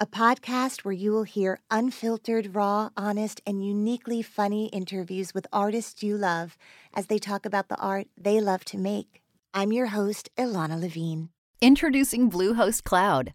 a podcast where you will hear unfiltered, raw, honest, and uniquely funny interviews with artists you love as they talk about the art they love to make. I'm your host, Ilana Levine. Introducing Bluehost Cloud,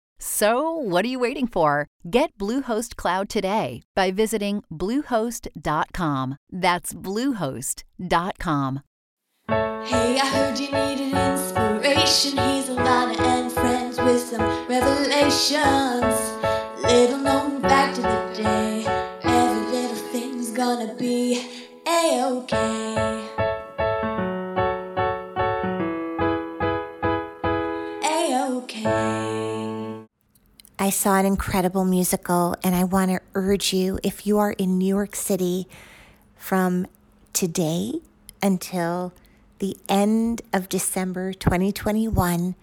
So, what are you waiting for? Get Bluehost Cloud today by visiting Bluehost.com. That's Bluehost.com. Hey, I heard you inspiration. An incredible musical, and I want to urge you if you are in New York City from today until the end of December 2021,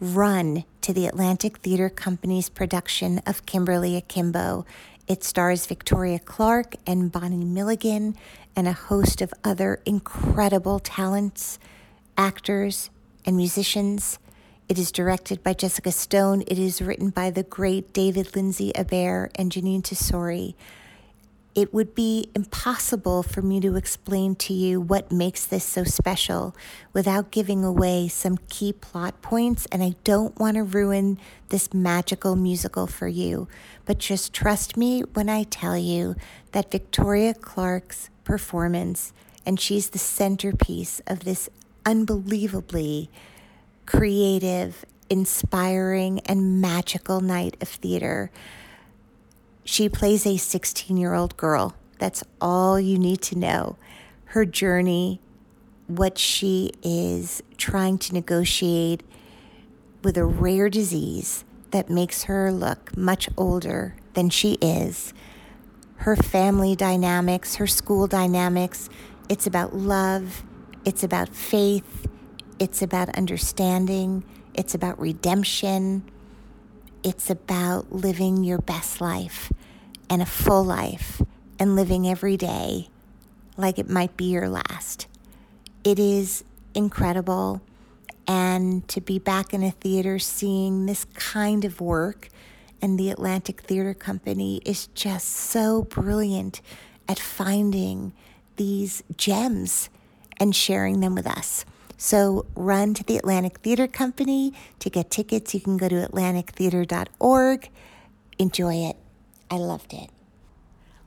run to the Atlantic Theater Company's production of Kimberly Akimbo. It stars Victoria Clark and Bonnie Milligan and a host of other incredible talents, actors, and musicians. It is directed by Jessica Stone. It is written by the great David Lindsay Abaire and Jeanine Tesori. It would be impossible for me to explain to you what makes this so special without giving away some key plot points, and I don't want to ruin this magical musical for you. But just trust me when I tell you that Victoria Clark's performance, and she's the centerpiece of this unbelievably creative, inspiring, and magical night of theater. She plays a 16 year old girl. That's all you need to know. Her journey, what she is trying to negotiate with a rare disease that makes her look much older than she is, her family dynamics, her school dynamics. It's about love, it's about faith, it's about understanding, it's about redemption, it's about living your best life and a full life and living every day like it might be your last. It is incredible. And to be back in a theater seeing this kind of work and the Atlantic Theater Company is just so brilliant at finding these gems and sharing them with us. So run to the Atlantic Theater Company. To get tickets, you can go to atlantictheater.org. Enjoy it. I loved it.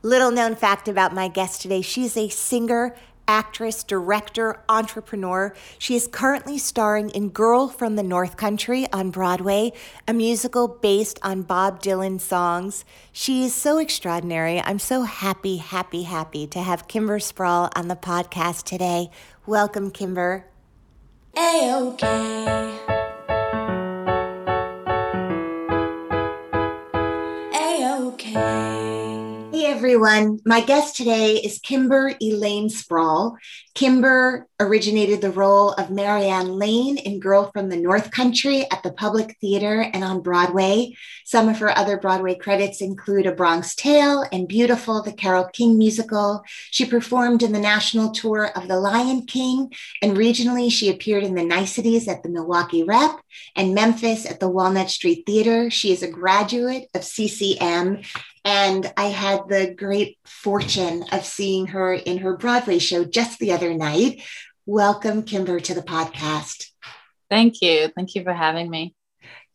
Little known fact about my guest today she's a singer, actress, director, entrepreneur. She is currently starring in Girl from the North Country on Broadway, a musical based on Bob Dylan songs. She is so extraordinary. I'm so happy, happy, happy to have Kimber Sprawl on the podcast today. Welcome, Kimber. A-OK. Everyone, my guest today is Kimber Elayne Sprawl. Kimber originated the role of Marianne Lane in Girl from the North Country at the Public Theater and on Broadway. Some of her other Broadway credits include A Bronx Tale and Beautiful, the Carole King musical. She performed in the national tour of The Lion King, and regionally, she appeared in the Niceties at the Milwaukee Rep and Memphis at the Walnut Street Theater. She is a graduate of CCM and I had the great fortune of seeing her in her Broadway show just the other night. Welcome, Kimber, to the podcast. Thank you. Thank you for having me.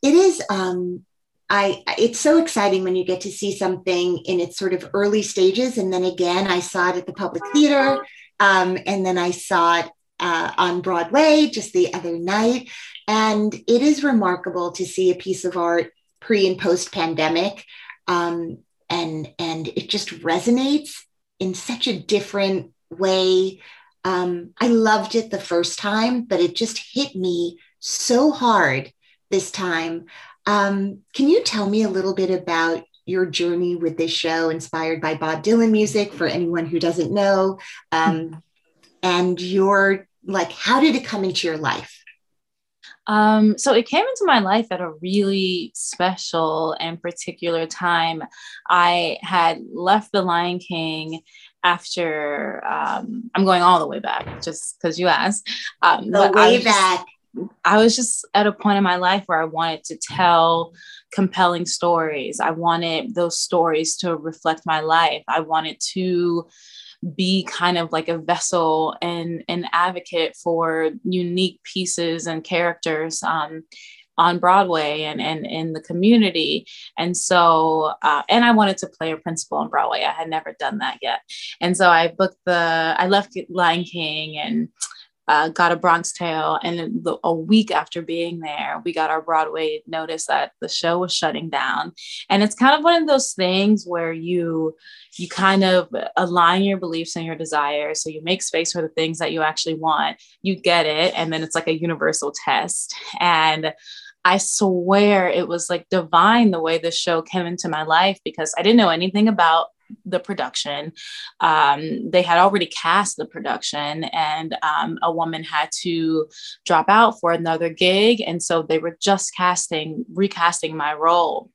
It is um I it's so exciting when you get to see something in its sort of early stages and then again I saw it at the public theater um, and then I saw it uh, on Broadway just the other night and it is remarkable to see a piece of art pre and post pandemic um, and and it just resonates in such a different way um, I loved it the first time, but it just hit me so hard this time. Um, can you tell me a little bit about your journey with this show, inspired by Bob Dylan music, for anyone who doesn't know? Um, and your, like, how did it come into your life? Um, so it came into my life at a really special and particular time. I had left The Lion King after um, I'm going all the way back just because you asked. Um, the way I back. Just, I was just at a point in my life where I wanted to tell compelling stories. I wanted those stories to reflect my life. I wanted to be kind of like a vessel and an advocate for unique pieces and characters. Um, on Broadway and, and in the community. And so, uh, and I wanted to play a principal on Broadway. I had never done that yet. And so I booked the, I left Lion King and uh, got a Bronx Tale. And the, a week after being there, we got our Broadway notice that the show was shutting down. And it's kind of one of those things where you, you kind of align your beliefs and your desires. So you make space for the things that you actually want, you get it. And then it's like a universal test. And I swear it was like divine the way this show came into my life because I didn't know anything about the production. Um, they had already cast the production, and um, a woman had to drop out for another gig. And so they were just casting, recasting my role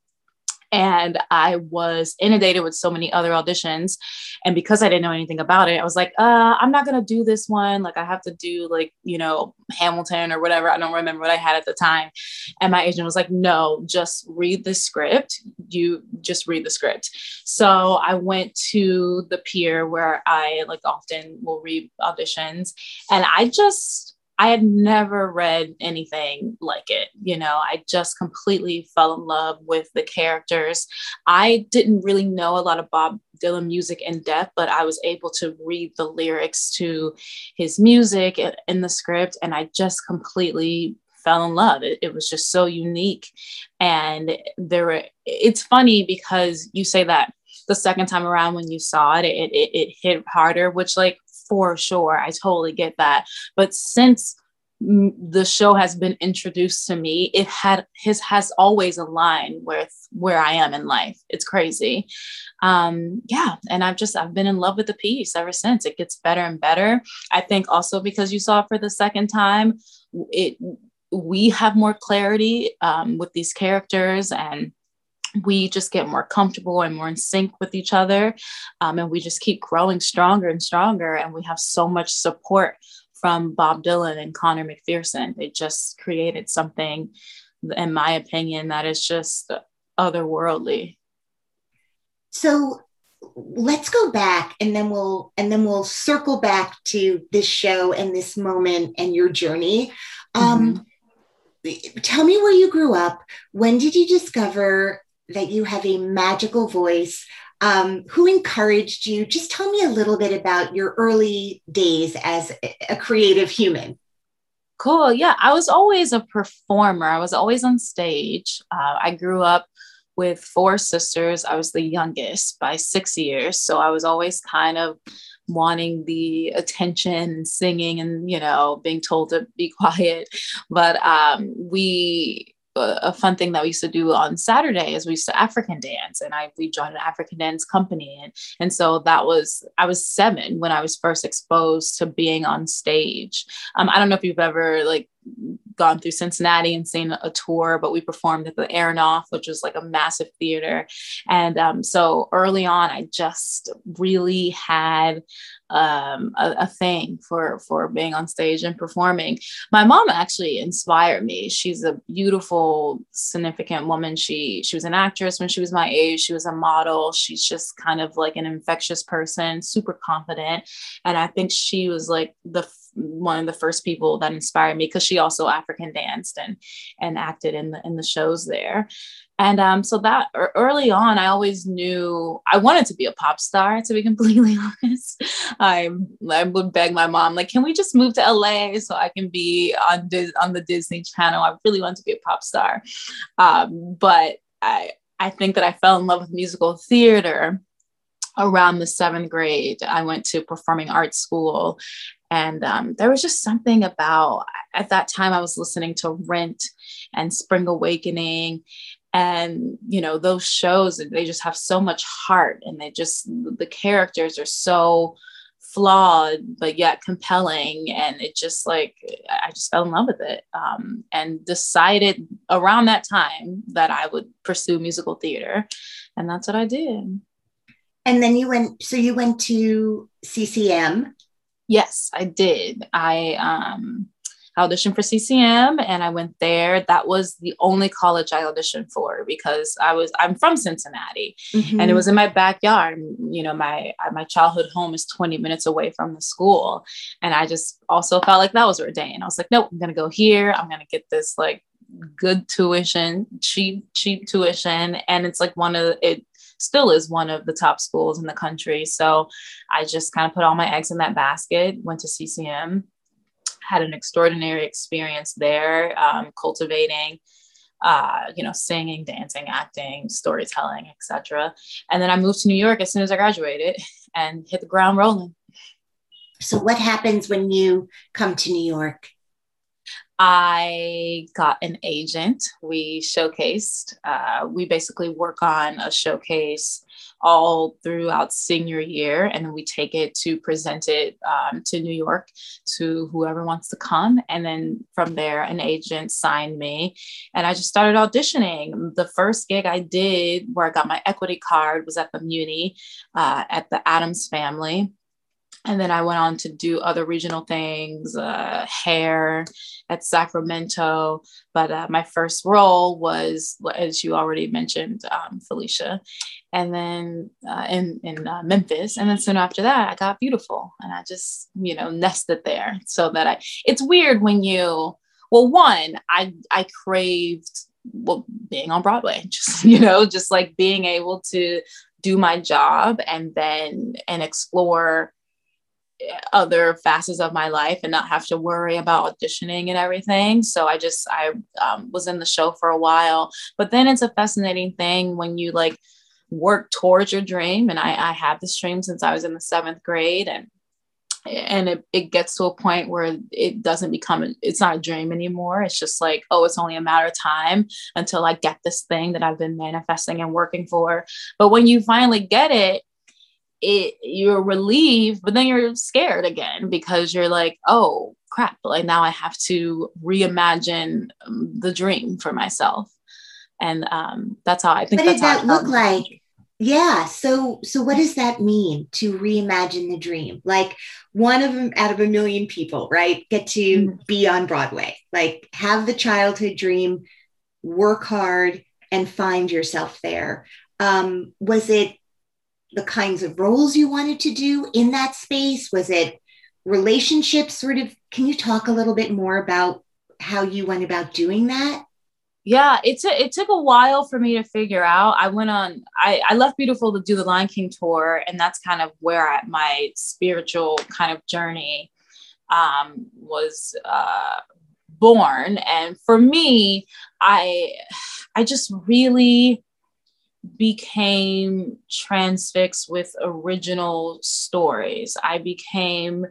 and I was inundated with so many other auditions. And because I didn't know anything about it, I was like, uh, I'm not gonna do this one. Like I have to do like, you know, Hamilton or whatever. I don't remember what I had at the time. And my agent was like, no, just read the script. You just read the script. So I went to the pier where I like often will read auditions. And I just I had never read anything like it. You know, I just completely fell in love with the characters. I didn't really know a lot of Bob Dylan music in depth, but I was able to read the lyrics to his music in the script, and I just completely fell in love. It, it was just so unique. And there were, it's funny because you say that the second time around when you saw it, it, it, it hit harder, which like for sure. I totally get that. But since the show has been introduced to me it had his has always aligned with where i am in life it's crazy um yeah and i've just i've been in love with the piece ever since it gets better and better i think also because you saw it for the second time it we have more clarity um, with these characters and we just get more comfortable and more in sync with each other. Um, and we just keep growing stronger and stronger. And we have so much support from Bob Dylan and Conor McPherson. They just created something, in my opinion, that is just otherworldly. So let's go back and then we'll and then we'll circle back to this show and this moment and your journey. Um, mm-hmm. tell me where you grew up. When did you discover that you have a magical voice. Um, who encouraged you? Just tell me a little bit about your early days as a creative human. Cool. Yeah, I was always a performer. I was always on stage. Uh, I grew up with four sisters. I was the youngest by six years. So I was always kind of wanting the attention and singing and, you know, being told to be quiet. But um, we, a fun thing that we used to do on Saturday is we used to African dance, and I we joined an African dance company, and and so that was I was seven when I was first exposed to being on stage. Um, I don't know if you've ever like gone through Cincinnati and seen a tour, but we performed at the Aronoff, which was like a massive theater. And um, so early on, I just really had um, a, a, thing for for being on stage and performing. My mom actually inspired me. She's a beautiful, significant woman. She she was an actress when she was my age. She was a model. She's just kind of like an infectious person, super confident. And I think she was like the one of the first people that inspired me because she also African danced and and acted in the in the shows there. And um, so that early on, I always knew I wanted to be a pop star. To be completely honest, I I would beg my mom like, "Can we just move to LA so I can be on Dis- on the Disney Channel?" I really want to be a pop star, um, but I I think that I fell in love with musical theater around the seventh grade. I went to performing arts school, and um, there was just something about at that time I was listening to Rent and Spring Awakening. And you know those shows they just have so much heart and they just the characters are so flawed but yet compelling. And it just like i just fell in love with it um, and decided around that time that i would pursue musical theater. And that's what i did. And then you went so you went to ccm yes i did i um auditioned for CCM and I went there. That was the only college I auditioned for because I was I'm from Cincinnati mm-hmm. and it was in my backyard. You know, my my childhood home is 20 minutes away from the school. And I just also felt like that was ordained. I was like, nope, I'm gonna go here. I'm gonna get this like good tuition, cheap, cheap tuition. And it's like one of it still is one of the top schools in the country. So I just kind of put all my eggs in that basket, went to CCM had an extraordinary experience there, um, cultivating, uh, you know, singing, dancing, acting, storytelling, etc. And then I moved to New York as soon as I graduated and hit the ground rolling. So, what happens when you come to New York? I got an agent. We showcased. Uh, we basically work on a showcase all throughout senior year, and we take it to present it um, to New York to whoever wants to come. And then from there, an agent signed me, and I just started auditioning. The first gig I did, where I got my equity card, was at the Muni uh, at the Addams Family and then I went on to do other regional things, uh, hair at Sacramento. But uh, my first role was, as you already mentioned, um, Felicia, and then uh, in in uh, Memphis. And then soon after that, I got Beautiful, and I just you know nested there so that I. It's weird when you well, one, I I craved well being on Broadway, just you know, just like being able to do my job and then and explore other facets of my life and not have to worry about auditioning and everything. So I just I um, was in the show for a while, but then it's a fascinating thing when you like work towards your dream. And I, I had this dream since I was in the seventh grade, and and it, it gets to a point where it doesn't become it's not a dream anymore it's just like oh it's only a matter of time until i get this thing that i've been manifesting and working for but when you finally get it it you're relieved but then you're scared again because you're like oh crap like now i have to reimagine um, the dream for myself. And um, that's how i think what did that look like? Yeah so so what does that mean to reimagine the dream? Like one of them out of a million people right get to mm-hmm. be on broadway. Like have the childhood dream work hard and find yourself there. Um, was it the kinds of roles you wanted to do in that space? Was it relationships sort of? Can you talk a little bit more about how you went about doing that? Yeah, it, t- it took a while for me to figure out. I went on, I, I left Beautiful to do the Lion King tour, and that's kind of where I, my spiritual kind of journey um, was uh, born. And for me, I I just really became transfixed with original stories. I became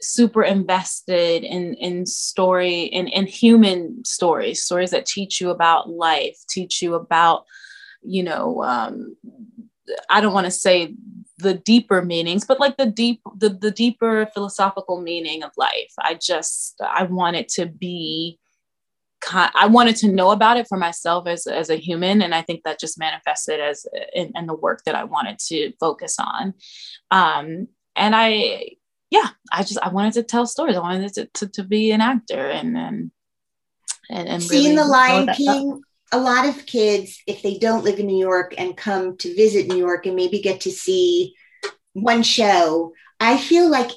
super invested in in story in in human stories, stories that teach you about life, teach you about, you know, um, I don't want to say the deeper meanings, but like the deep the the deeper philosophical meaning of life. I just I want it to be I wanted to know about it for myself as, as a human. And I think that just manifested as in, in the work that I wanted to focus on. Um, and I, yeah, I just, I wanted to tell stories. I wanted to, to, to be an actor and, and, and, and seeing the Lion King. A lot of kids, if they don't live in New York and come to visit New York and maybe get to see one show, I feel like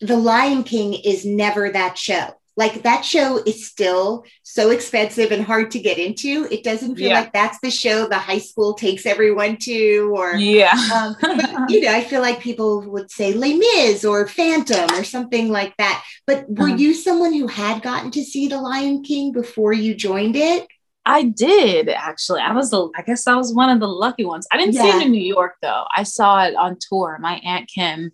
The Lion King is never that show. Like that show is still so expensive and hard to get into. It doesn't feel Yeah. like that's the show the high school takes everyone to, or Yeah. um, but, you know, I feel like people would say Les Mis or Phantom or something like that. But were Uh-huh. you someone who had gotten to see The Lion King before you joined it? I did actually. I was the I guess I was one of the lucky ones. I didn't see it in New York though. I saw it on tour. My aunt Kim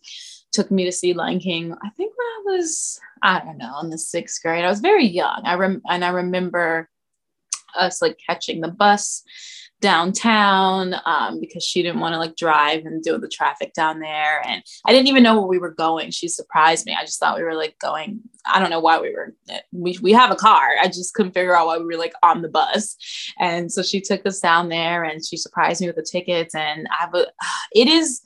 took me to see Lion King. I think when I was I don't know in the sixth grade. I was very young. I rem- and I remember us like catching the bus downtown um, because she didn't want to like drive and deal with the traffic down there. And I didn't even know where we were going. She surprised me. I just thought we were like going. I don't know why we were. We we have a car. I just couldn't figure out why we were like on the bus. And so she took us down there and she surprised me with the tickets. And I would. It is.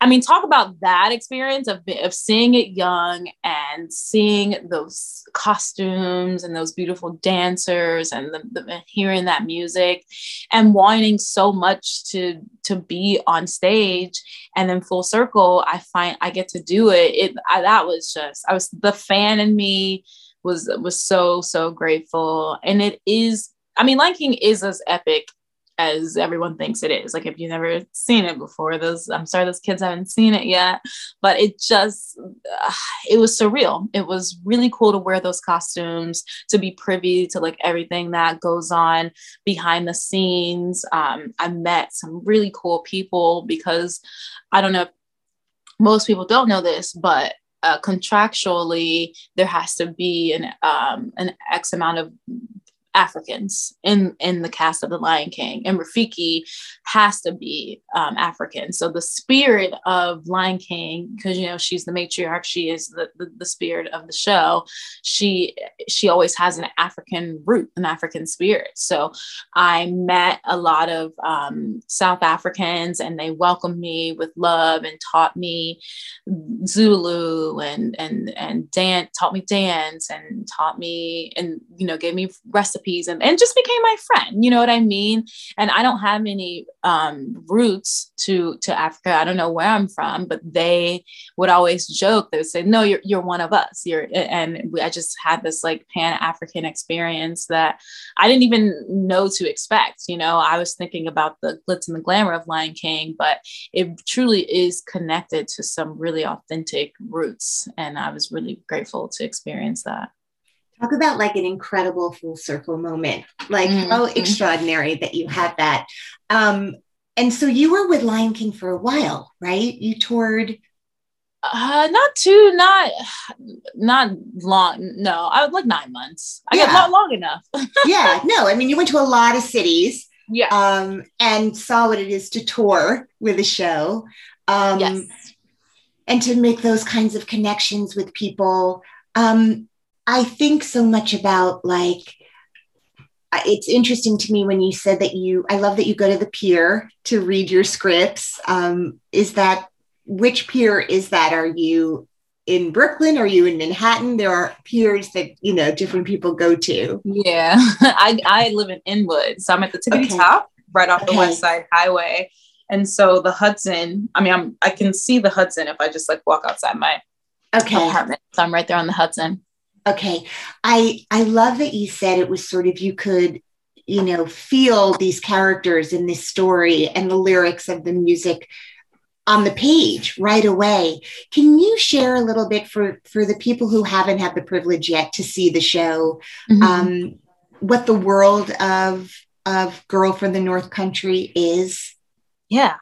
I mean, talk about that experience of, of seeing it young and seeing those costumes and those beautiful dancers and the, the, hearing that music and wanting so much to to be on stage and then full circle i find i get to do it. It I, that was just i was the fan in me was was so so grateful. And it is i mean lion king is as epic as everyone thinks it is. Like if you've never seen it before, those I'm sorry those kids haven't seen it yet, but it just uh, it was surreal. It was really cool to wear those costumes, to be privy to like everything that goes on behind the scenes. Um, I met some really cool people because I don't know if most people don't know this, but uh, contractually there has to be an um, an X amount of Africans in in the cast of The Lion King, and Rafiki has to be um, African. So the spirit of Lion King, because you know she's the matriarch, she is the, the the spirit of the show. She she always has an African root, an African spirit. So I met a lot of um, South Africans, and they welcomed me with love and taught me Zulu and and and dance, taught me dance, and taught me and you know gave me recipes and, and just became my friend you know what i mean? And i don't have any um, roots to to africa. I don't know where i'm from but they would always joke they would say no you're, you're one of us. You're and i just had this like pan-african experience that i didn't even know to expect you know? I was thinking about the glitz and the glamour of lion king but it truly is connected to some really authentic roots and i was really grateful to experience that Talk about like an incredible full circle moment. Like Mhm. how extraordinary that you had that. Um, and so you were with Lion King for a while, right? You toured. Uh, not too, not, not long. No, I was like nine months. I got Yeah. not long enough. yeah, no, I mean, you went to a lot of cities yeah. um, and saw what it is to tour with a show. Um, yes. and to make those kinds of connections with people. Um, I think so much about like, it's interesting to me when you said that you, I love that you go to the pier to read your scripts. Um, is that, which pier is that? Are you in Brooklyn? Are you in Manhattan? There are piers that, you know, different people go to. Yeah. I, I live in Inwood. So I'm at the tippity Okay. top right off the West Side Highway. And so the Hudson, I mean, I'm, I can see the Hudson if I just like walk outside my Okay. apartment. So I'm right there on the Hudson. Okay. I I love that you said it was sort of you could, you know, feel these characters in this story and the lyrics of the music on the page right away. Can you share a little bit for for the people who haven't had the privilege yet to see the show, Mhm. um, what the world of of Girl from the North Country is? Yeah,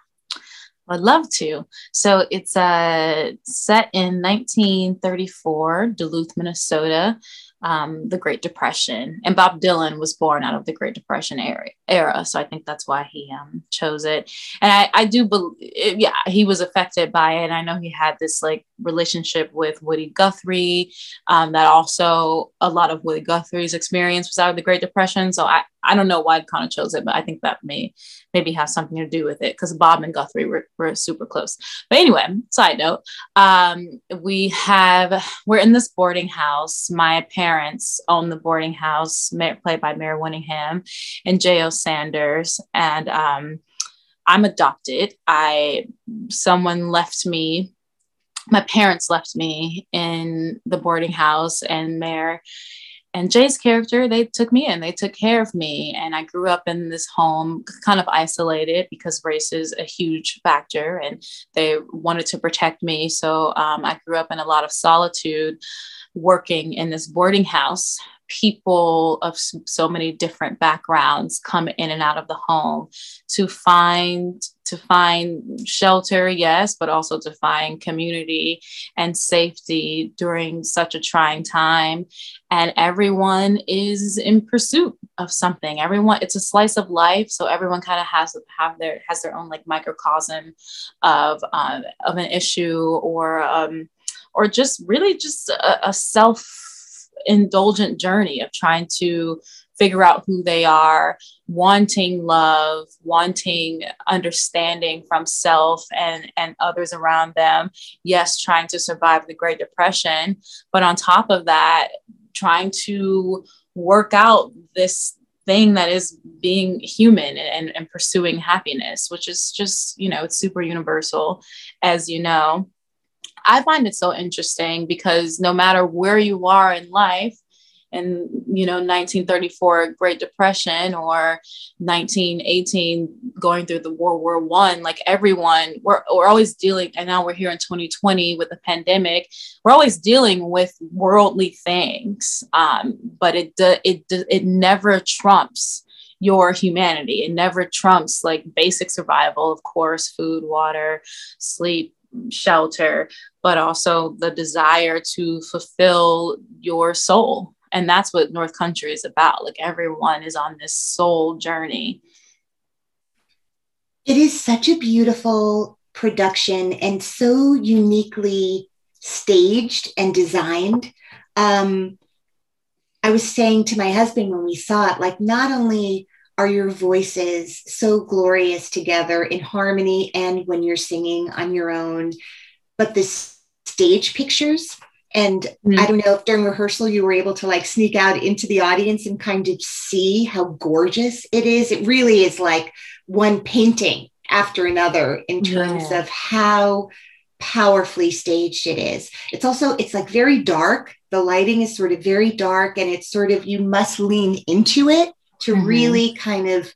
I'd love to. So it's uh, set in 1934, Duluth, Minnesota, um, the Great Depression. And Bob Dylan was born out of the Great Depression era. era so I think that's why he um, chose it. And I, I do believe, yeah, he was affected by it. And I know he had this like relationship with Woody Guthrie. Um, that also a lot of Woody Guthrie's experience was out of the Great Depression. So I, I don't know why Conor chose it, but I think that may maybe have something to do with it because Bob and Guthrie were, were super close. But anyway, side note, um, we have, we're in this boarding house. My parents own the boarding house, played by Mare Winningham and Jay O. Sanders. And um, I'm adopted. I, someone left me my parents left me in the boarding house and there and Jay's character, they took me in, they took care of me. And I grew up in this home kind of isolated because race is a huge factor and they wanted to protect me. So um, I grew up in a lot of solitude working in this boarding house people of so many different backgrounds come in and out of the home to find to find shelter yes but also to find community and safety during such a trying time. And everyone is in pursuit of something. Everyone it's a slice of life so everyone kind of has have their has their own like microcosm of uh, of an issue or um or just really just a, a self indulgent journey of trying to figure out who they are, wanting love, wanting understanding from self and, and others around them. Yes, trying to survive the Great Depression, but on top of that, trying to work out this thing that is being human and, and pursuing happiness, which is just, you know, it's super universal, as you know. I find it so interesting because no matter where you are in life, in you know 1934 great depression or 1918 going through the world war one like everyone we're, we're always dealing and now we're here in 2020 with the pandemic we're always dealing with worldly things. Um, but it it it never trumps your humanity. It never trumps like basic survival of course food water sleep shelter, but also the desire to fulfill your soul. And that's what North Country is about. Like everyone is on this soul journey. It is such a beautiful production and so uniquely staged and designed. Um, I was saying to my husband when we saw it, like, not only are your voices so glorious together in harmony and when you're singing on your own. But the stage pictures, and mm-hmm. I don't know if during rehearsal you were able to like sneak out into the audience and kind of see how gorgeous it is. It really is like one painting after another in terms yeah. of how powerfully staged it is. It's also it's like very dark. The lighting is sort of very dark and it's sort of you must lean into it to mm-hmm. really kind of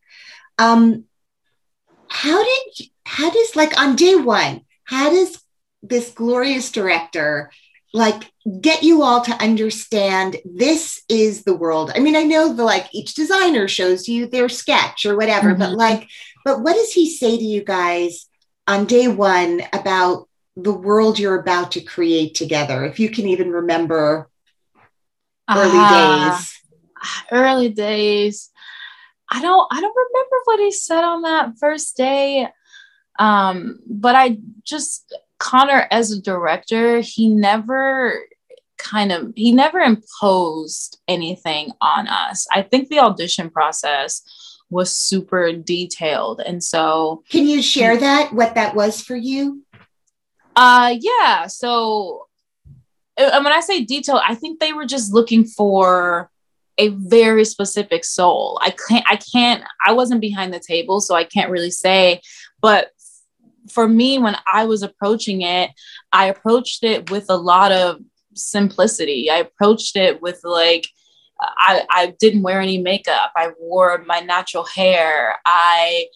um how did how does like on day one how does this glorious director like get you all to understand this is the world i mean i know the like each designer shows you their sketch or whatever mm-hmm. but like but what does he say to you guys on day one about the world you're about to create together if you can even remember early uh, days early days I don't I don't remember what he said on that first day. Um, but I just Conor as a director, he never kind of he never imposed anything on us. I think the audition process was super detailed. And so Can you share that what that was for you? Uh yeah, so and when I say detailed, I think they were just looking for a very specific soul. I can't, I can't, I wasn't behind the table, so I can't really say. But for me, when I was approaching it, I approached it with a lot of simplicity. I approached it with like, I, I didn't wear any makeup. I wore my natural hair. I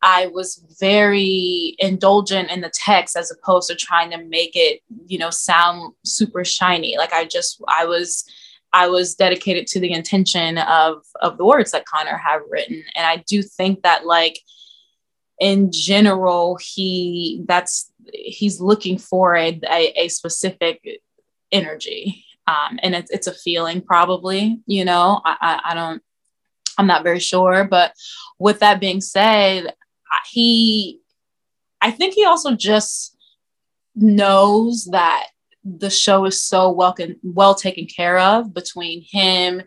I was very indulgent in the text as opposed to trying to make it, you know, sound super shiny. Like I just I was I was dedicated to the intention of of the words that Conor had written, and I do think that like in general, he that's he's looking for a a, a specific energy, um, and it's it's a feeling probably. You know, I, I I don't I'm not very sure, but with that being said, he I think he also just knows that the show is so well well taken care of between him,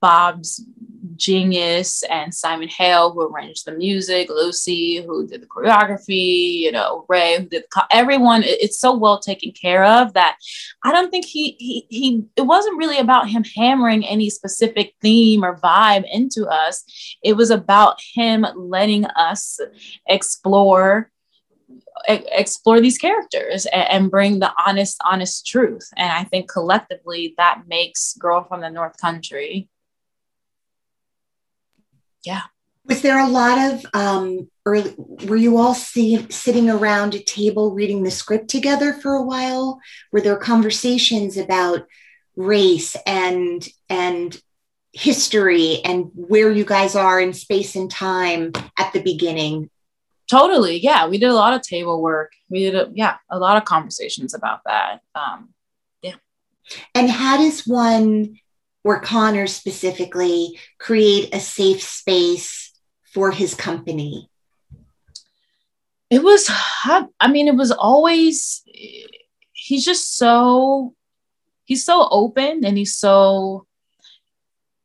Bob's genius, and Simon Hale, who arranged the music, Lucy, who did the choreography, you know, Rae, who did the, everyone. It's so well taken care of that I don't think he he he. It wasn't really about him hammering any specific theme or vibe into us. It was about him letting us explore explore these characters and, bring the honest honest truth. And i think collectively that makes girl from the north country. Yeah. Was there a lot of um early were you all see, sitting around a table reading the script together for a while? Were there conversations about race and and history and where you guys are in space and time at the beginning totally yeah we did a lot of table work. We did a, yeah a lot of conversations about that um yeah. And how does one or conor specifically create a safe space for his company? It was i mean it was always he's just so he's so open and he's so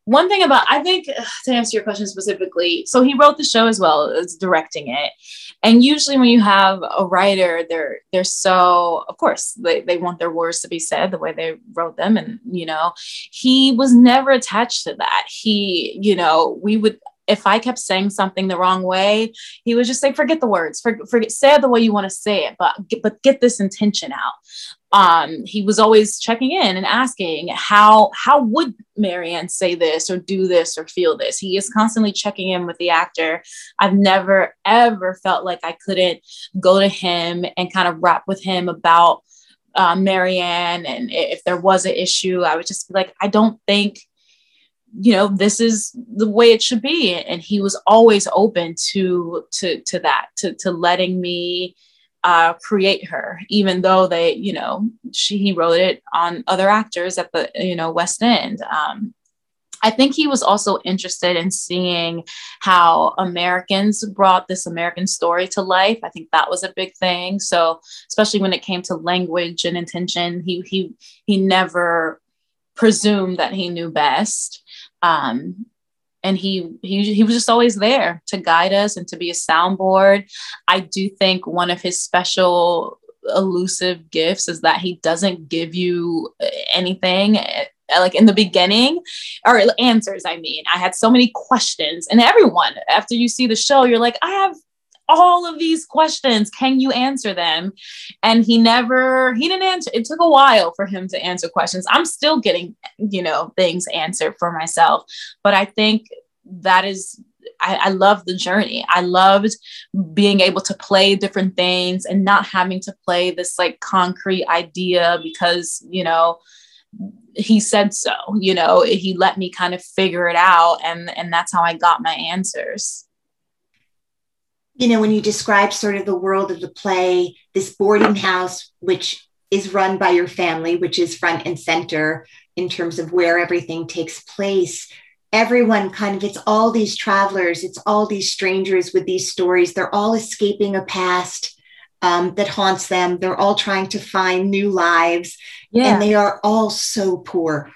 one thing about I think to answer your question specifically, so he wrote the show as well as directing it. And usually when you have a writer, they're they're so of course they, they want their words to be said the way they wrote them. And you know, he was never attached to that. He, you know, we would if I kept saying something the wrong way, he would just say, "Forget the words. Forget, forget say it the way you want to say it, but but get this intention out." Um, he was always checking in and asking how how would Marianne say this or do this or feel this. He is constantly checking in with the actor. I've never ever felt like I couldn't go to him and kind of rap with him about uh, Marianne, and if there was an issue, I would just be like, I don't think you know this is the way it should be and he was always open to to to that to to letting me uh, create her even though they you know she he wrote it on other actors at the you know west end um, I think he was also interested in seeing how Americans brought this American story to life. I think that was a big thing. So, especially when it came to language and intention, he he he never presumed that he knew best. Um, and he, he he was just always there to guide us and to be a soundboard. I do think one of his special elusive gifts is that he doesn't give you anything eh, like in the beginning or answers i mean i had so many questions and everyone after you see the show you're like i have all of these questions. Can you answer them? And he never, he didn't answer. It took a while for him to answer questions. I'm still getting, you know, things answered for myself. But I think that is I, I love the journey. I loved being able to play different things and not having to play this like concrete idea because, you know, he said so, you know, he let me kind of figure it out and and that's how I got my answers you know, when you describe sort of the world of the play, this boarding house, which is run by your family, which is front and center in terms of where everything takes place. Everyone kind of, it's all these travelers, it's all these strangers with these stories. They're all escaping a past um, that haunts them. They're all trying to find new lives. Yeah. And they are all so poor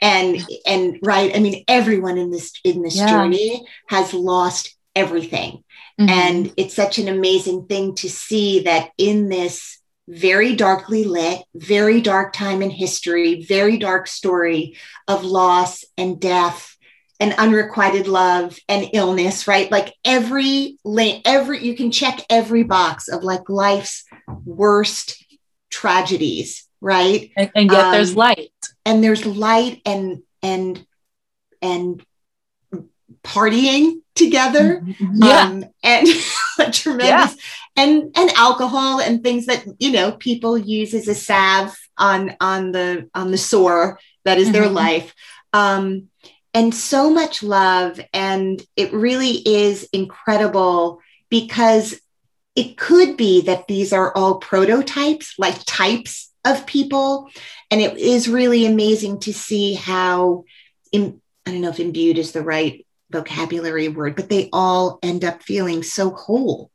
and and right i mean everyone in this in this yeah. journey has lost everything Mm-hmm. And it's such an amazing thing to see that in this very darkly lit, very dark time in history, very dark story of loss and death and unrequited love and illness, right? Like every every you can check every box of like life's worst tragedies, right? And, and yet um, there's light. And there's light and and and partying together mm-hmm. yeah. Um, and tremendous yeah. and and alcohol and things that you know people use as a salve on on the on the sore that is mm-hmm. their life um and so much love and it really is incredible because it could be that these are all prototypes like types of people and it is really amazing to see how in, i don't know if imbued is the right vocabulary word, but they all end up feeling so whole.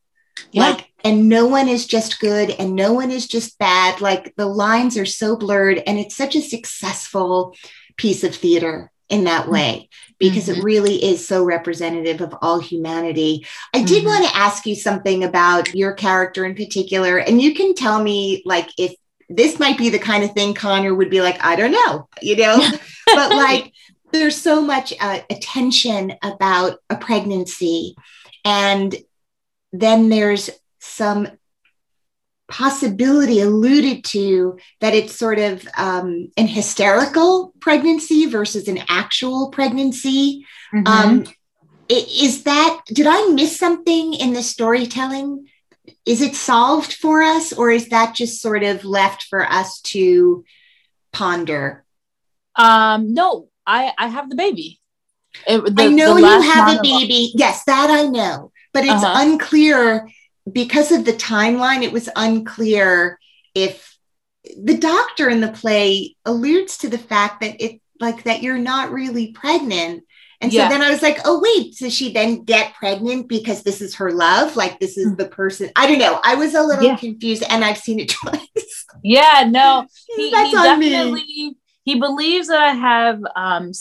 Yeah. Like, and no one is just good and no one is just bad. Like the lines are so blurred, and it's such a successful piece of theater in that way because mm-hmm. it really is so representative of all humanity. I mm-hmm. did want to ask you something about your character in particular, and you can tell me like if this might be the kind of thing Conor would be like, I don't know, you know, but like there's so much uh, attention about a pregnancy and then there's some possibility alluded to that it's sort of um, an hysterical pregnancy versus an actual pregnancy. Mm-hmm. Um, is that, did I miss something in the storytelling? Is it solved for us, or is that just sort of left for us to ponder? Um, no, I, I have the baby. It, the, I know you have a baby. Yes, that I know, but it's uh-huh. unclear because of the timeline. It was unclear if the doctor in the play alludes to the fact that it like that you're not really pregnant. And yeah. so then I was like, oh, wait, does she then get pregnant because this is her love? Like, this is hmm. the person. I don't know. I was a little yeah. confused and I've seen it twice. Yeah, no, he, That's he definitely, me he believes that I have um,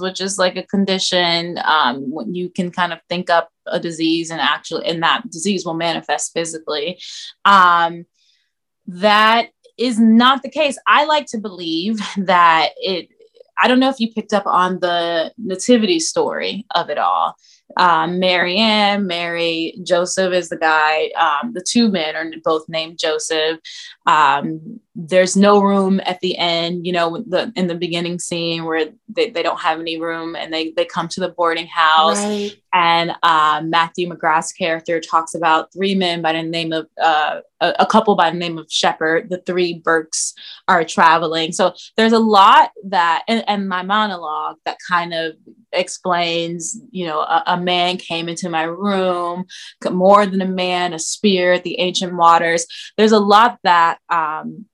which is like a condition um, when you can kind of think up a disease and actually, and that disease will manifest physically. Um, that is not the case. I like to believe that it. I don't know if you picked up on the nativity story of it all um, Marianne, Mary, Joseph is the guy. Um, the two men are both named Joseph. Um, there's no room at the end, you know, the in the beginning scene where they, they don't have any room and they they come to the boarding house. Right. And uh, Matthew McGrath's character talks about three men by the name of uh, a, a couple by the name of Shepherd. The three Burkes are traveling. So there's a lot that, and, and my monologue that kind of explains, you know, a, a, man came into my room, more than a man, a spirit, the ancient waters. There's a lot that, um,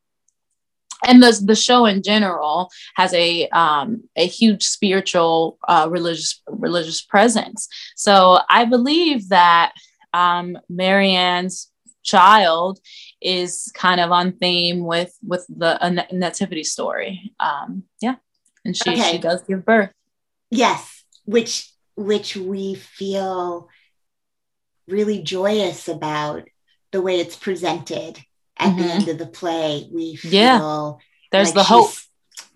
and the, the show in general has a um, a huge spiritual uh, religious religious presence. So I believe that um, Marianne's child is kind of on theme with with the uh, nativity story. Um, yeah, and she okay. she does give birth. Yes, which which we feel really joyous about the way it's presented at mm-hmm. the end of the play. We feel yeah. there's like the hope.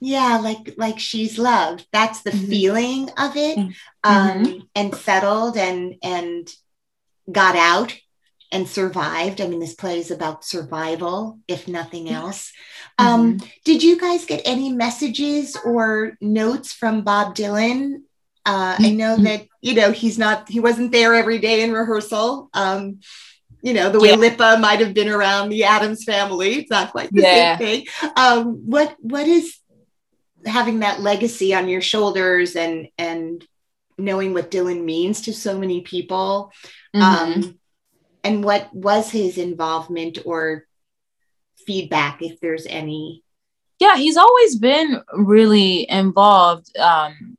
Yeah, like like she's loved. That's the mm-hmm. feeling of it, mm-hmm. um, and settled and and got out and survived. I mean, this play is about survival, if nothing else. Um, mm-hmm. Did you guys get any messages or notes from Bob Dylan? Uh, I know mm-hmm. that you know he's not he wasn't there every day in rehearsal. Um, you know the way yeah. Lippa might have been around the Addams family. It's not quite the yeah. same thing. Um, what what is having that legacy on your shoulders and and knowing what Dylan means to so many people? Mm-hmm. Um, and what was his involvement or feedback if there's any yeah he's always been really involved um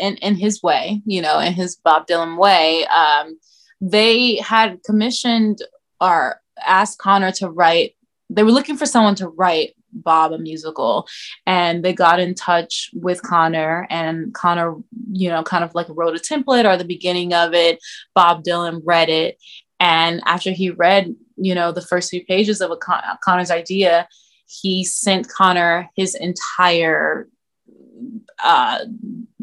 in, in his way you know in his bob dylan way um they had commissioned or asked conor to write they were looking for someone to write Bob a musical. And they got in touch with Conor, and Conor, you know, kind of like wrote a template or the beginning of it. Bob Dylan read it, and after he read, you know, the first few pages of a Con- Conor's idea, he sent Conor his entire uh,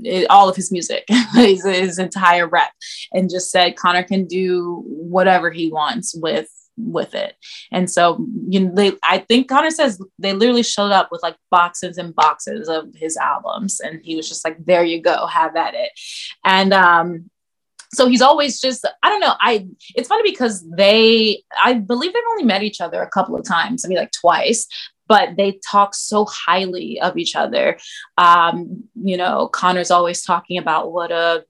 it, all of his music, his, his, entire rep, and just said Conor can do whatever he wants with with it. And so, you know, they, I think Conor says they literally showed up with like boxes and boxes of his albums, and he was just like, "There you go, have at it." And um, so he's always just i don't know i it's funny because they i believe they've only met each other a couple of times i mean like twice but they talk so highly of each other. Um, you know conor's always talking about what a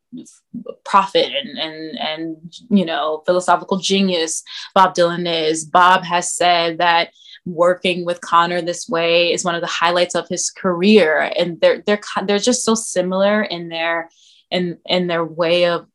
prophet and and and you know philosophical genius bob dylan is. Bob has said that working with Conor this way is one of the highlights of his career. And they're they're they're just so similar in their in in their way of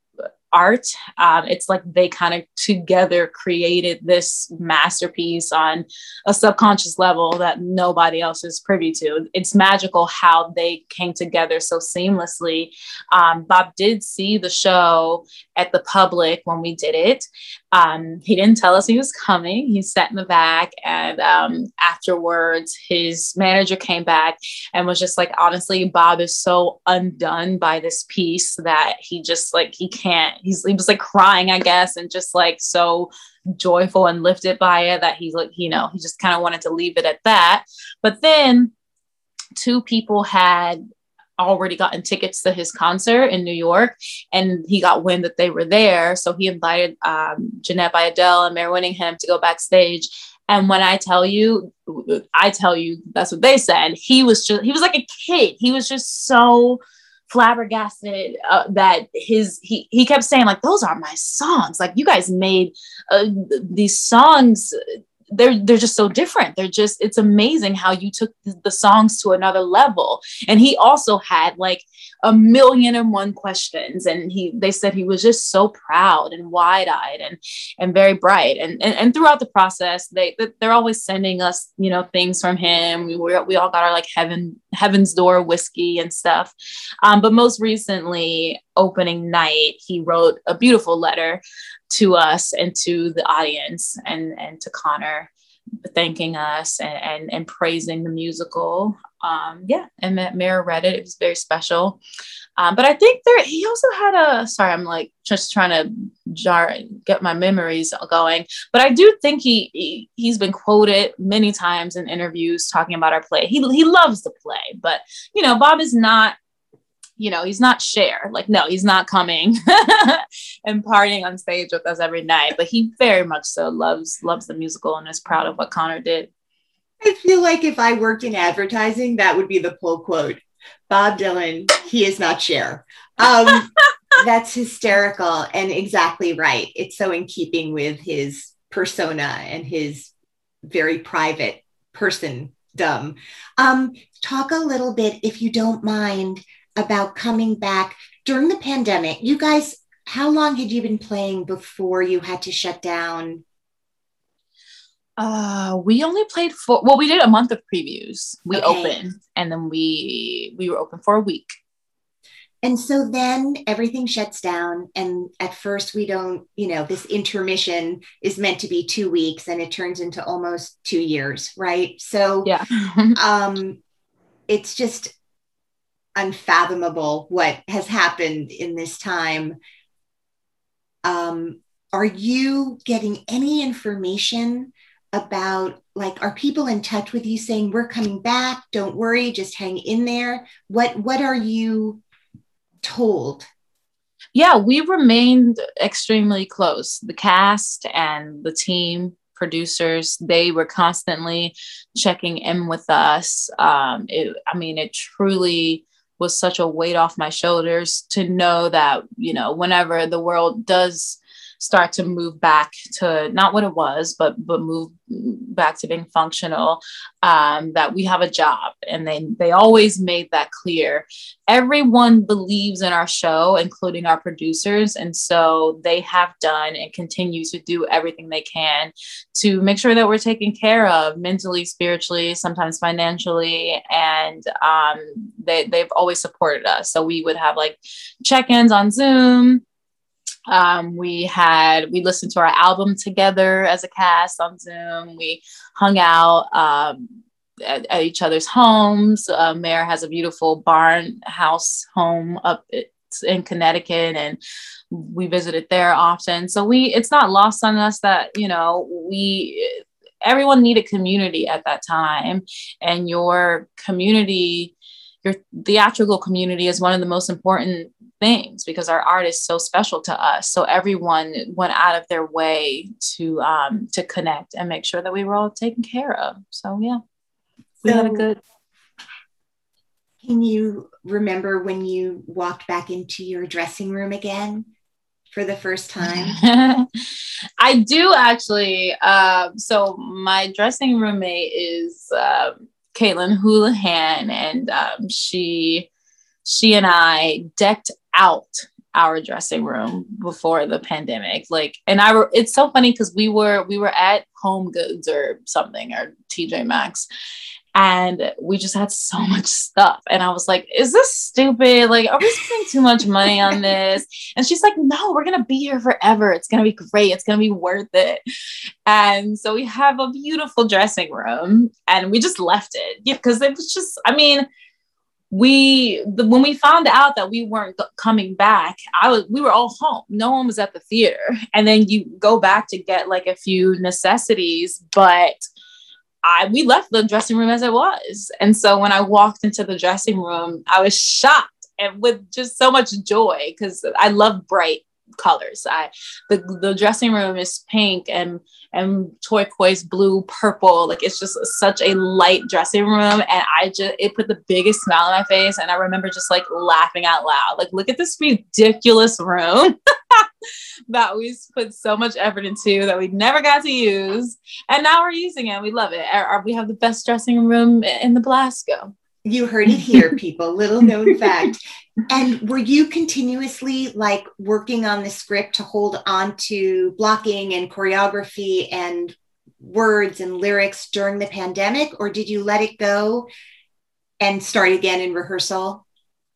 art. Um, it's like they kind of together created this masterpiece on a subconscious level that nobody else is privy to. It's magical how they came together so seamlessly. Um, Bob did see the show at the public when we did it. Um, he didn't tell us he was coming. He sat in the back, and um, afterwards, his manager came back and was just like, honestly, Bob is so undone by this piece that he just like he can't he's he was like crying, I guess, and just like so joyful and lifted by it that he's like, you know, he just kind of wanted to leave it at that. But then two people had already gotten tickets to his concert in New York, and he got wind that they were there. So he invited um, Jeannette Bayardelle and Mare Winningham to go backstage. And when I tell you, I tell you, that's what they said. He was just, he was like a kid. He was just so flabbergasted uh, that his he he kept saying like those are my songs. Like you guys made uh, these songs they're they're just so different. They're just it's amazing how you took the songs to another level. And he also had like a million and one questions. And he they said he was just so proud and wide-eyed and and very bright. And and, and throughout the process they they're always sending us you know things from him. We were, we all got our like heaven heaven's door whiskey and stuff. Um, but most recently opening night he wrote a beautiful letter to us and to the audience and and to Conor thanking us and, and, and praising the musical. Um, yeah, and that Mare read it. It was very special. Um, but I think there he also had a sorry, I'm like just trying to jar get my memories going. But I do think he, he he's been quoted many times in interviews talking about our play. He he loves the play, but you know, Bob is not you know, he's not Cher. Like, no, he's not coming and partying on stage with us every night. But he very much so loves loves the musical and is proud of what Conor did. I feel like if I worked in advertising, that would be the pull quote. Bob Dylan, he is not Cher. Um, that's hysterical and exactly right. It's so in keeping with his persona and his very private person dumb. Um, talk a little bit, if you don't mind, about coming back during the pandemic. You guys, how long had you been playing before you had to shut down? Uh, we only played for well, we did a month of previews. We okay. opened and then we we were open for a week. And so then everything shuts down. And at first, we don't, you know, this intermission is meant to be two weeks and it turns into almost two years, right? So, yeah. um, it's just unfathomable what has happened in this time. Um, are you getting any information about like are people in touch with you saying we're coming back don't worry just hang in there what what are you told? Yeah we remained extremely close. The cast and the team producers they were constantly checking in with us. Um, it, i mean it truly was such a weight off my shoulders to know that, you know, whenever the world does start to move back to not what it was, but but move back to being functional. Um, that we have a job, and they they always made that clear. Everyone believes in our show, including our producers, and so they have done and continue to do everything they can to make sure that we're taken care of mentally, spiritually, sometimes financially, and um, they they've always supported us. So we would have like check-ins on Zoom um, we had we listened to our album together as a cast on Zoom. We hung out um, at, at, each other's homes. Uh, Mare has a beautiful barn house home up in Connecticut, and we visited there often. So we it's not lost on us that you know we everyone needed community at that time, and your community your theatrical community is one of the most important things because our art is so special to us. So everyone went out of their way to um, to connect and make sure that we were all taken care of. So yeah, we so, had a good. Can you remember when you walked back into your dressing room again for the first time? I do actually. Uh, so my dressing roommate is. Um, Caitlin Houlahan, and um, she she and I decked out our dressing room before the pandemic. Like, and I were, it's so funny because we were we were at Home Goods or something or TJ Maxx, and we just had so much stuff. And I was like, "Is this stupid? Like, are we spending too much money on this?" And she's like, "No, we're gonna be here forever. It's gonna be great. It's gonna be worth it." And so we have a beautiful dressing room, and we just left it because it was just, I mean we the, when we found out that we weren't coming back i was we were all home. No one was at the theater. And then you go back to get like a few necessities but i we left the dressing room as it was. And so when i walked into the dressing room i was shocked and with just so much joy because i love bright colors. I the the dressing room is pink and and turquoise blue purple. Like it's just such a light dressing room, and I just it put the biggest smile on my face. And I remember just like laughing out loud, like look at this ridiculous room. that we put so much effort into that we never got to use and now we're using it we love it we have the best dressing room in the Belasco you heard it here, people. Little known fact. And were you continuously like working on the script to hold on to blocking and choreography and words and lyrics during the pandemic, or did you let it go and start again in rehearsal?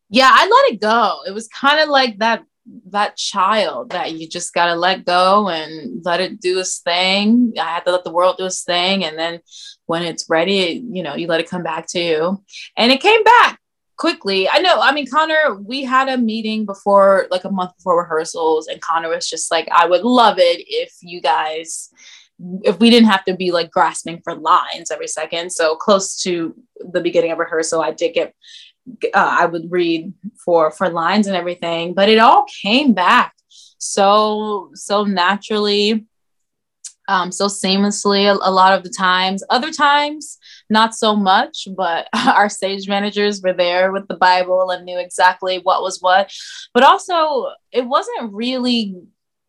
Yeah, I let it go. It was kind of like that that child that you just got to let go and let it do its thing. I had to let the world do its thing. And then when it's ready, you know, you let it come back to you. And it came back quickly. I know, I mean, Conor, we had a meeting before, like a month before rehearsals, and Conor was just like, I would love it if you guys if we didn't have to be like grasping for lines every second. So close to the beginning of rehearsal, I did get uh, I would read for for lines and everything, but it all came back so so naturally, um, so seamlessly. A, a lot of the times, other times not so much, but our stage managers were there with the Bible and knew exactly what was what. But also, it wasn't really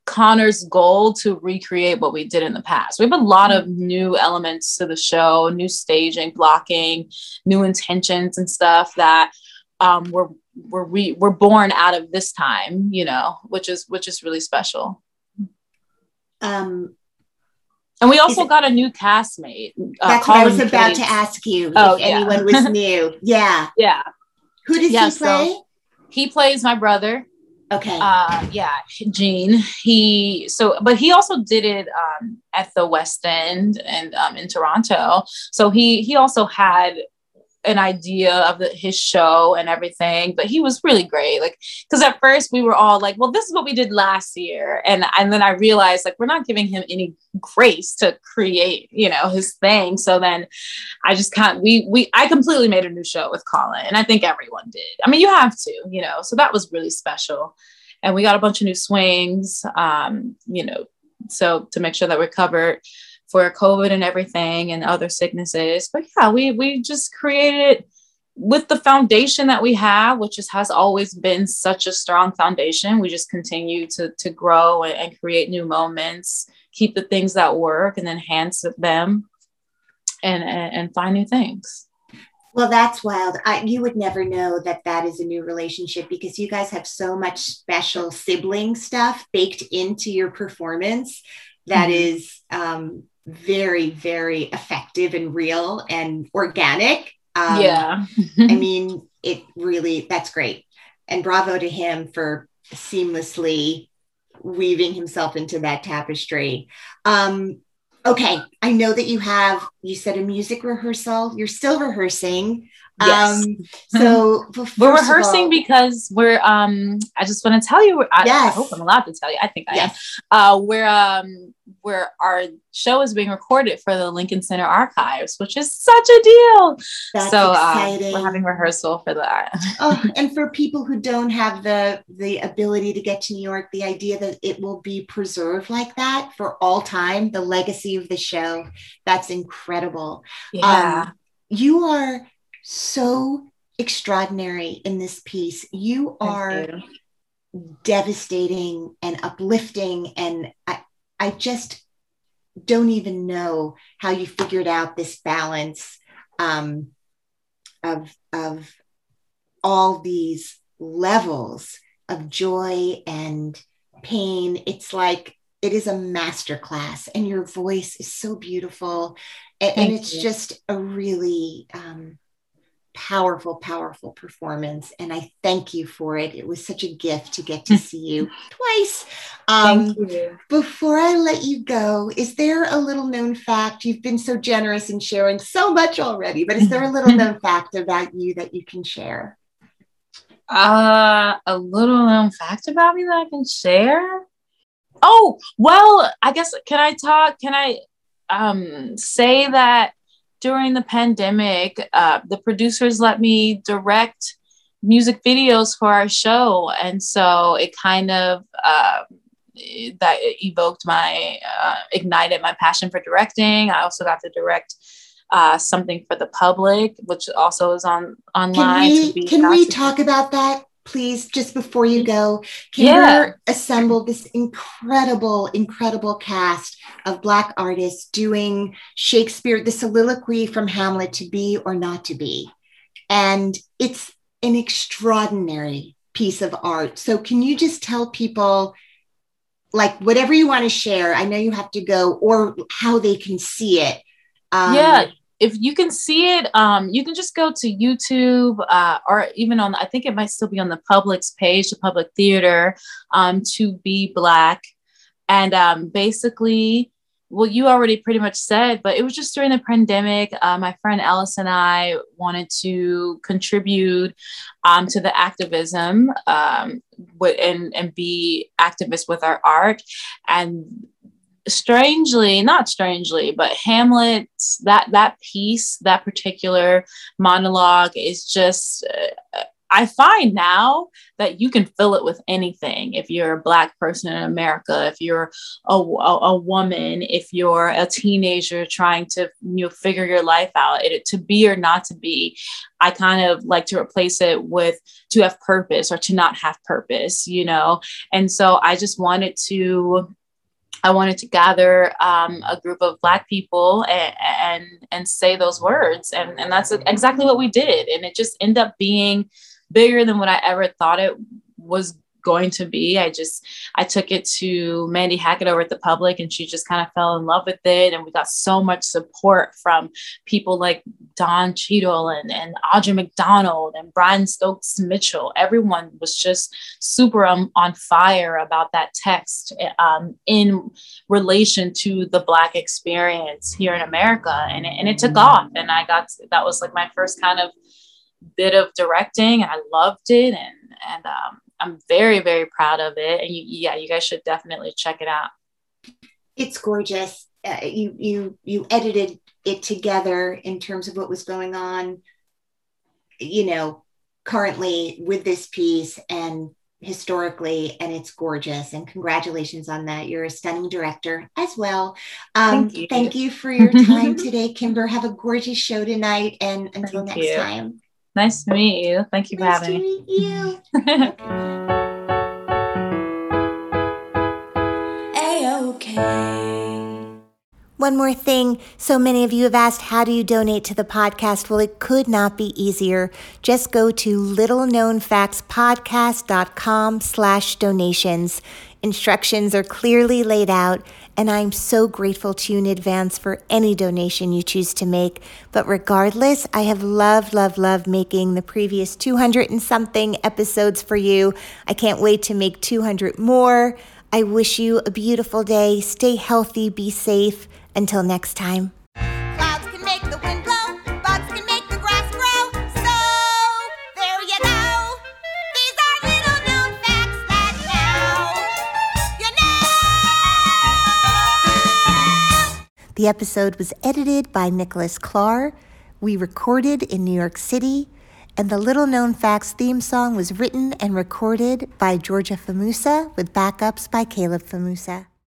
Conor's goal to recreate what we did in the past. We have a lot of new elements to the show, new staging, blocking, new intentions and stuff that um, were were we were born out of this time, you know, which is which is really special. Um, and we also got a new castmate. Uh, that's what I was about to ask you. Oh, if yeah. anyone was new. Yeah. Yeah. Who does yeah, he play? So he plays my brother. Okay. Uh, yeah, Gene. He so, but he also did it um, at the West End and um, in Toronto. So he he also had an idea of the, his show and everything but he was really great. Like because at first we were all like well this is what we did last year. And and then i realized like we're not giving him any grace to create you know his thing. So then i just can't we we i completely made a new show with colin and i think everyone did. I mean you have to you know so that was really special. And we got a bunch of new swings um you know so to make sure that we're covered for COVID and everything and other sicknesses. But yeah, we we just created with the foundation that we have, which is, has always been such a strong foundation. We just continue to to grow and, and create new moments, keep the things that work, and enhance them, and and, and find new things. Well, that's wild. I, you would never know that that is a new relationship because you guys have so much special sibling stuff baked into your performance that mm-hmm. is um, very, very effective and real and organic. Um, yeah. I mean, it really, that's great. And bravo to him for seamlessly weaving himself into that tapestry. Um, okay. I know that you have, you said a music rehearsal, you're still rehearsing. Yes. Um, so we're rehearsing all, because we're um I just want to tell you I, yes. I hope I'm allowed to tell you. I think I yes. am. Uh we're um where our show is being recorded for the Lincoln Center archives, which is such a deal. That's so uh, we're having rehearsal for that. oh, and for people who don't have the the ability to get to New York, the idea that it will be preserved like that for all time, the legacy of the show, that's incredible. Yeah. Um, you are so extraordinary in this piece. You are devastating and uplifting. And I, I just don't even know how you figured out this balance um, of, of all these levels of joy and pain. It's like it is a masterclass, and your voice is so beautiful. And, and it's you. just a really um, powerful, powerful performance. And I thank you for it. It was such a gift to get to see you twice. Um, Thank you. before I let you go, is there a little known fact? You've been so generous in sharing so much already, but is there a little known fact about you that you can share? Uh, a little known fact about me that I can share. Oh, well, I guess can I talk? Can I um say that during the pandemic, uh, the producers let me direct music videos for our show, and so it kind of uh, that evoked my uh, ignited my passion for directing. I also got to direct uh, something for the public, which also is on online. to we can we talk about that, please, just before you go? can Yeah. assemble this incredible, incredible cast of Black artists doing Shakespeare, the soliloquy from Hamlet to be or not to be. And it's an extraordinary piece of art. So, can you just tell people, like, whatever you want to share? I know you have to go, or how they can see it. Um, yeah if you can see it um you can just go to youtube uh or even on i think it might still be on the public's page the public theater um to be black. And um basically well you already pretty much said but it was just during the pandemic uh, my friend ellis and i wanted to contribute um, to the activism um, and, and be activists with our art. And strangely not strangely but hamlet that that piece that particular monologue is just uh, i find now that you can fill it with anything. If you're a black person in america if you're a, a, a woman if you're a teenager trying to you know figure your life out it, to be or not to be i kind of like to replace it with to have purpose or to not have purpose you know? And so i just wanted to I wanted to gather um, a group of Black people and, and and say those words, and and that's exactly what we did, and it just ended up being bigger than what I ever thought it was going to be. I just I took it to Mandy Hackett over at the Public, and she just kind of fell in love with it, and we got so much support from people like Don Cheadle and and Audra McDonald and Brian Stokes Mitchell. Everyone was just super on, fire about that text um, in relation to the Black experience here in America, and it, and it took off, and I got that was like my first kind of bit of directing, and I loved it, and and um, I'm very very proud of it, and you, yeah, you guys should definitely check it out. it's gorgeous. Uh, you you you edited it together in terms of what was going on, you know, currently with this piece and historically, and it's gorgeous. And congratulations on that. You're a stunning director as well. Um, Thank you. thank you for your time today, Kimber. Have a gorgeous show tonight, and until Thank next you. time. Nice to meet you. Thank you for Nice to having me. you. One more thing. So many of you have asked, how do you donate to the podcast? Well, it could not be easier. Just go to littleknownfactspodcast.com slash donations. Instructions are clearly laid out, and I'm so grateful to you in advance for any donation you choose to make. But regardless, I have loved, loved, loved making the previous 200 and something episodes for you. I can't wait to make 200 more. I wish you a beautiful day. Stay healthy, be safe. Until next time. Clouds can make the wind blow, bugs can make the grass grow. So, there you go. These are little known facts that now you know. The episode was edited by Nicholas Clark. We recorded in New York City. And the Little Known Facts theme song was written and recorded by Georgia Famusa with backups by Caleb Famusa.